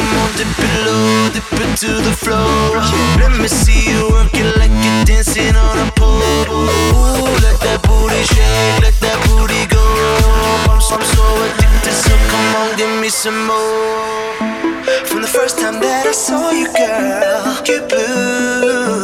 Come on, dip it low, dip it to the floor. Let me see you working like you're dancing on a pole. Ooh, let that booty shake, let that booty go. I'm so, I'm so addicted, so come on, give me some more. From the first time that I saw you, girl, you blew.